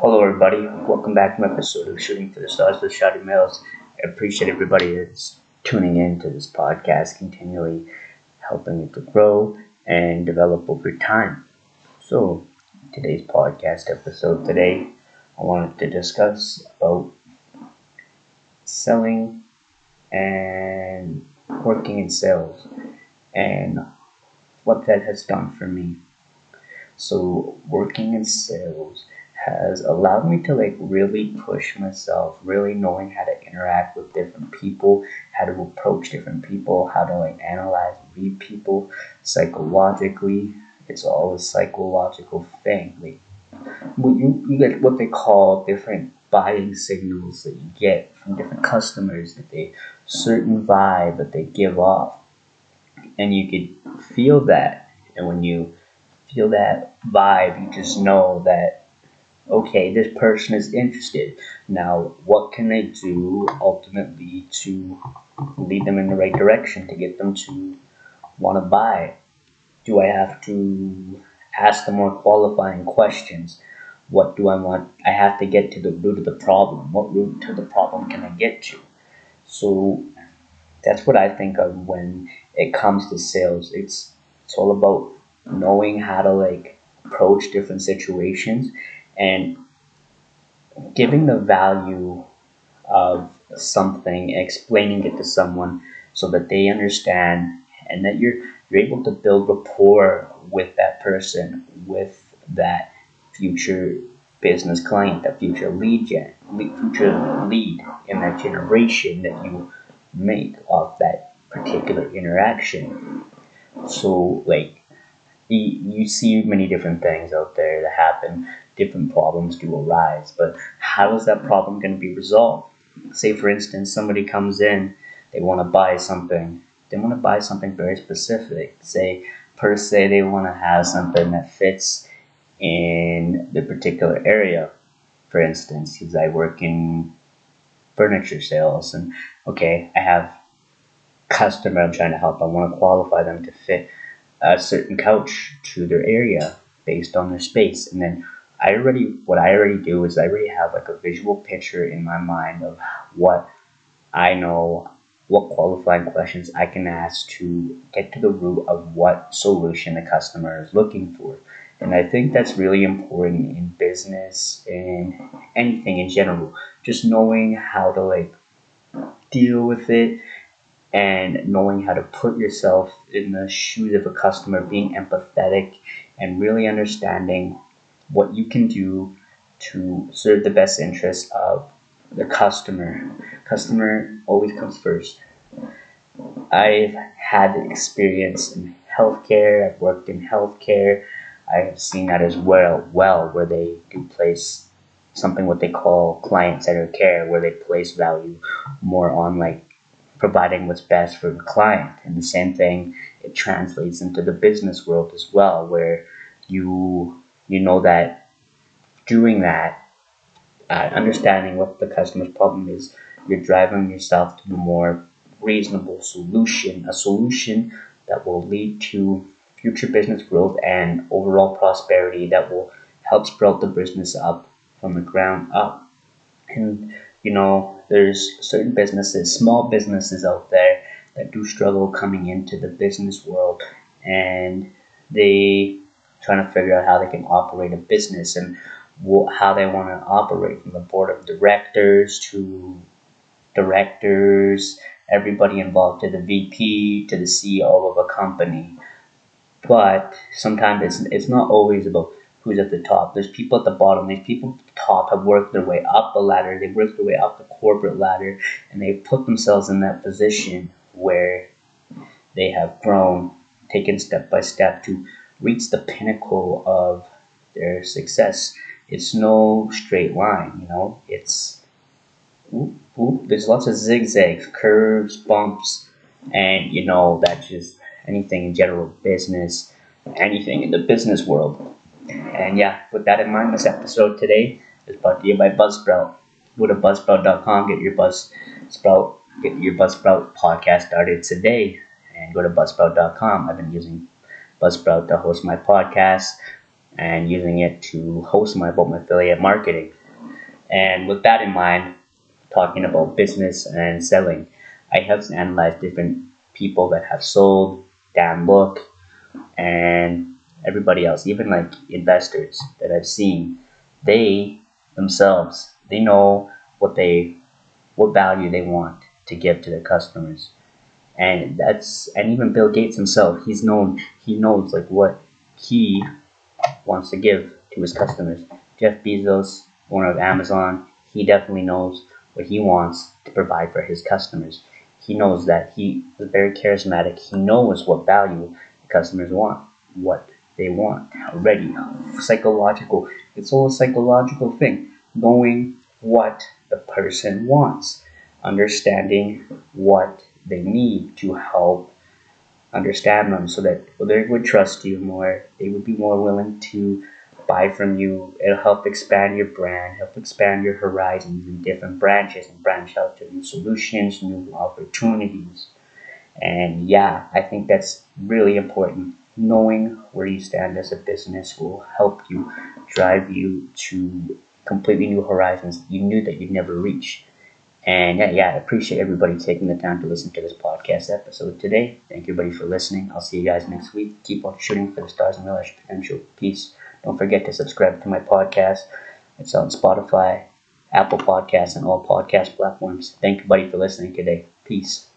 Hello, everybody. Welcome back to an episode of Shooting for the Stars with Shotty Mills. I appreciate everybody that's tuning in to this podcast, continually helping it to grow and develop over time. So, today's podcast episode today, I wanted to discuss about selling and working in sales and what that has done for me. So, working in sales has allowed me to like really push myself, really knowing how to interact with different people, how to approach different people, how to like analyze, read people psychologically. It's all a psychological thing. Like you, you get what they call different buying signals that you get from different customers that they certain vibe that they give off. And you could feel that and when you feel that vibe you just know that okay, this person is interested. Now, what can I do ultimately to lead them in the right direction to get them to want to buy? Do I have to ask them more qualifying questions? What do I want? I have to get to the root of the problem. What root to the problem can I get to? So that's what I think of when it comes to sales. It's it's all about knowing how to like approach different situations and giving the value of something, explaining it to someone so that they understand and that you're you're able to build rapport with that person, with that future business client, that future lead gen, future lead in that generation that you make of that particular interaction. So like you, you see many different things out there that happen different problems do arise. But how is that problem going to be resolved? Say, for instance, somebody comes in, they want to buy something. They want to buy something very specific. Say, per se, they want to have something that fits in the particular area. For instance, because I work in furniture sales, and okay, I have customer I'm trying to help. I want to qualify them to fit a certain couch to their area based on their space, and then I already what I already do is I already have like a visual picture in my mind of what I know, what qualifying questions I can ask to get to the root of what solution the customer is looking for. And I think that's really important in business and anything in general. Just knowing how to like deal with it and knowing how to put yourself in the shoes of a customer, being empathetic and really understanding what you can do to serve the best interest of the customer. Customer always comes first. I've had experience in healthcare. I've worked in healthcare. I have seen that as well. Well, where they do place something what they call client-centered care, where they place value more on like providing what's best for the client. And the same thing it translates into the business world as well, where you you know that doing that, uh, understanding what the customer's problem is, you're driving yourself to a more reasonable solution, a solution that will lead to future business growth and overall prosperity that will help sprout the business up from the ground up. And you know, there's certain businesses, small businesses out there that do struggle coming into the business world and they trying to figure out how they can operate a business and wh- how they want to operate from the board of directors to directors, everybody involved to the VP to the CEO of a company. But sometimes it's, it's not always about who's at the top. There's people at the bottom. These people at the top have worked their way up the ladder. They've worked their way up the corporate ladder, and they've put themselves in that position where they have grown, taken step by step to reach the pinnacle of their success. It's no straight line, you know. It's whoop, whoop. there's lots of zigzags, curves, bumps, and you know that's just anything in general business, anything in the business world. And yeah, with that in mind, this episode today is brought to you by Buzzsprout. Go to buzzsprout.com, get your Buzzsprout, get your Buzzsprout podcast started today, and go to buzzsprout.com. I've been using Buzzsprout to host my podcast. and using it to host my my affiliate marketing. And with that in mind, talking about business and selling, I have analyzed different people that have sold, Dan Lok, and everybody else, even like investors that I've seen, they themselves they know what they what value they want to give to their customers and that's and even bill gates himself he's known he knows like what he wants to give to his customers. Jeff bezos owner of amazon he definitely knows what he wants to provide for his customers. He knows that he is very charismatic. He knows what value the customers want what they want already. Psychological it's all a psychological thing. Knowing what the person wants. Understanding what they need to help understand them so that they would trust you more. They would be more willing to buy from you. It'll help expand your brand help expand your horizons in different branches and branch out to new solutions new opportunities. And yeah i think that's really important. Knowing where you stand as a business will help you drive you to completely new horizons you knew that you'd never reach and yeah, yeah, I appreciate everybody taking the time to listen to this podcast episode today. Thank you, everybody, for listening. I'll see you guys next week. Keep on shooting for the stars and realize potential. Peace. Don't forget to subscribe to my podcast. It's on Spotify, Apple Podcasts, and all podcast platforms. Thank you, buddy, for listening today. Peace.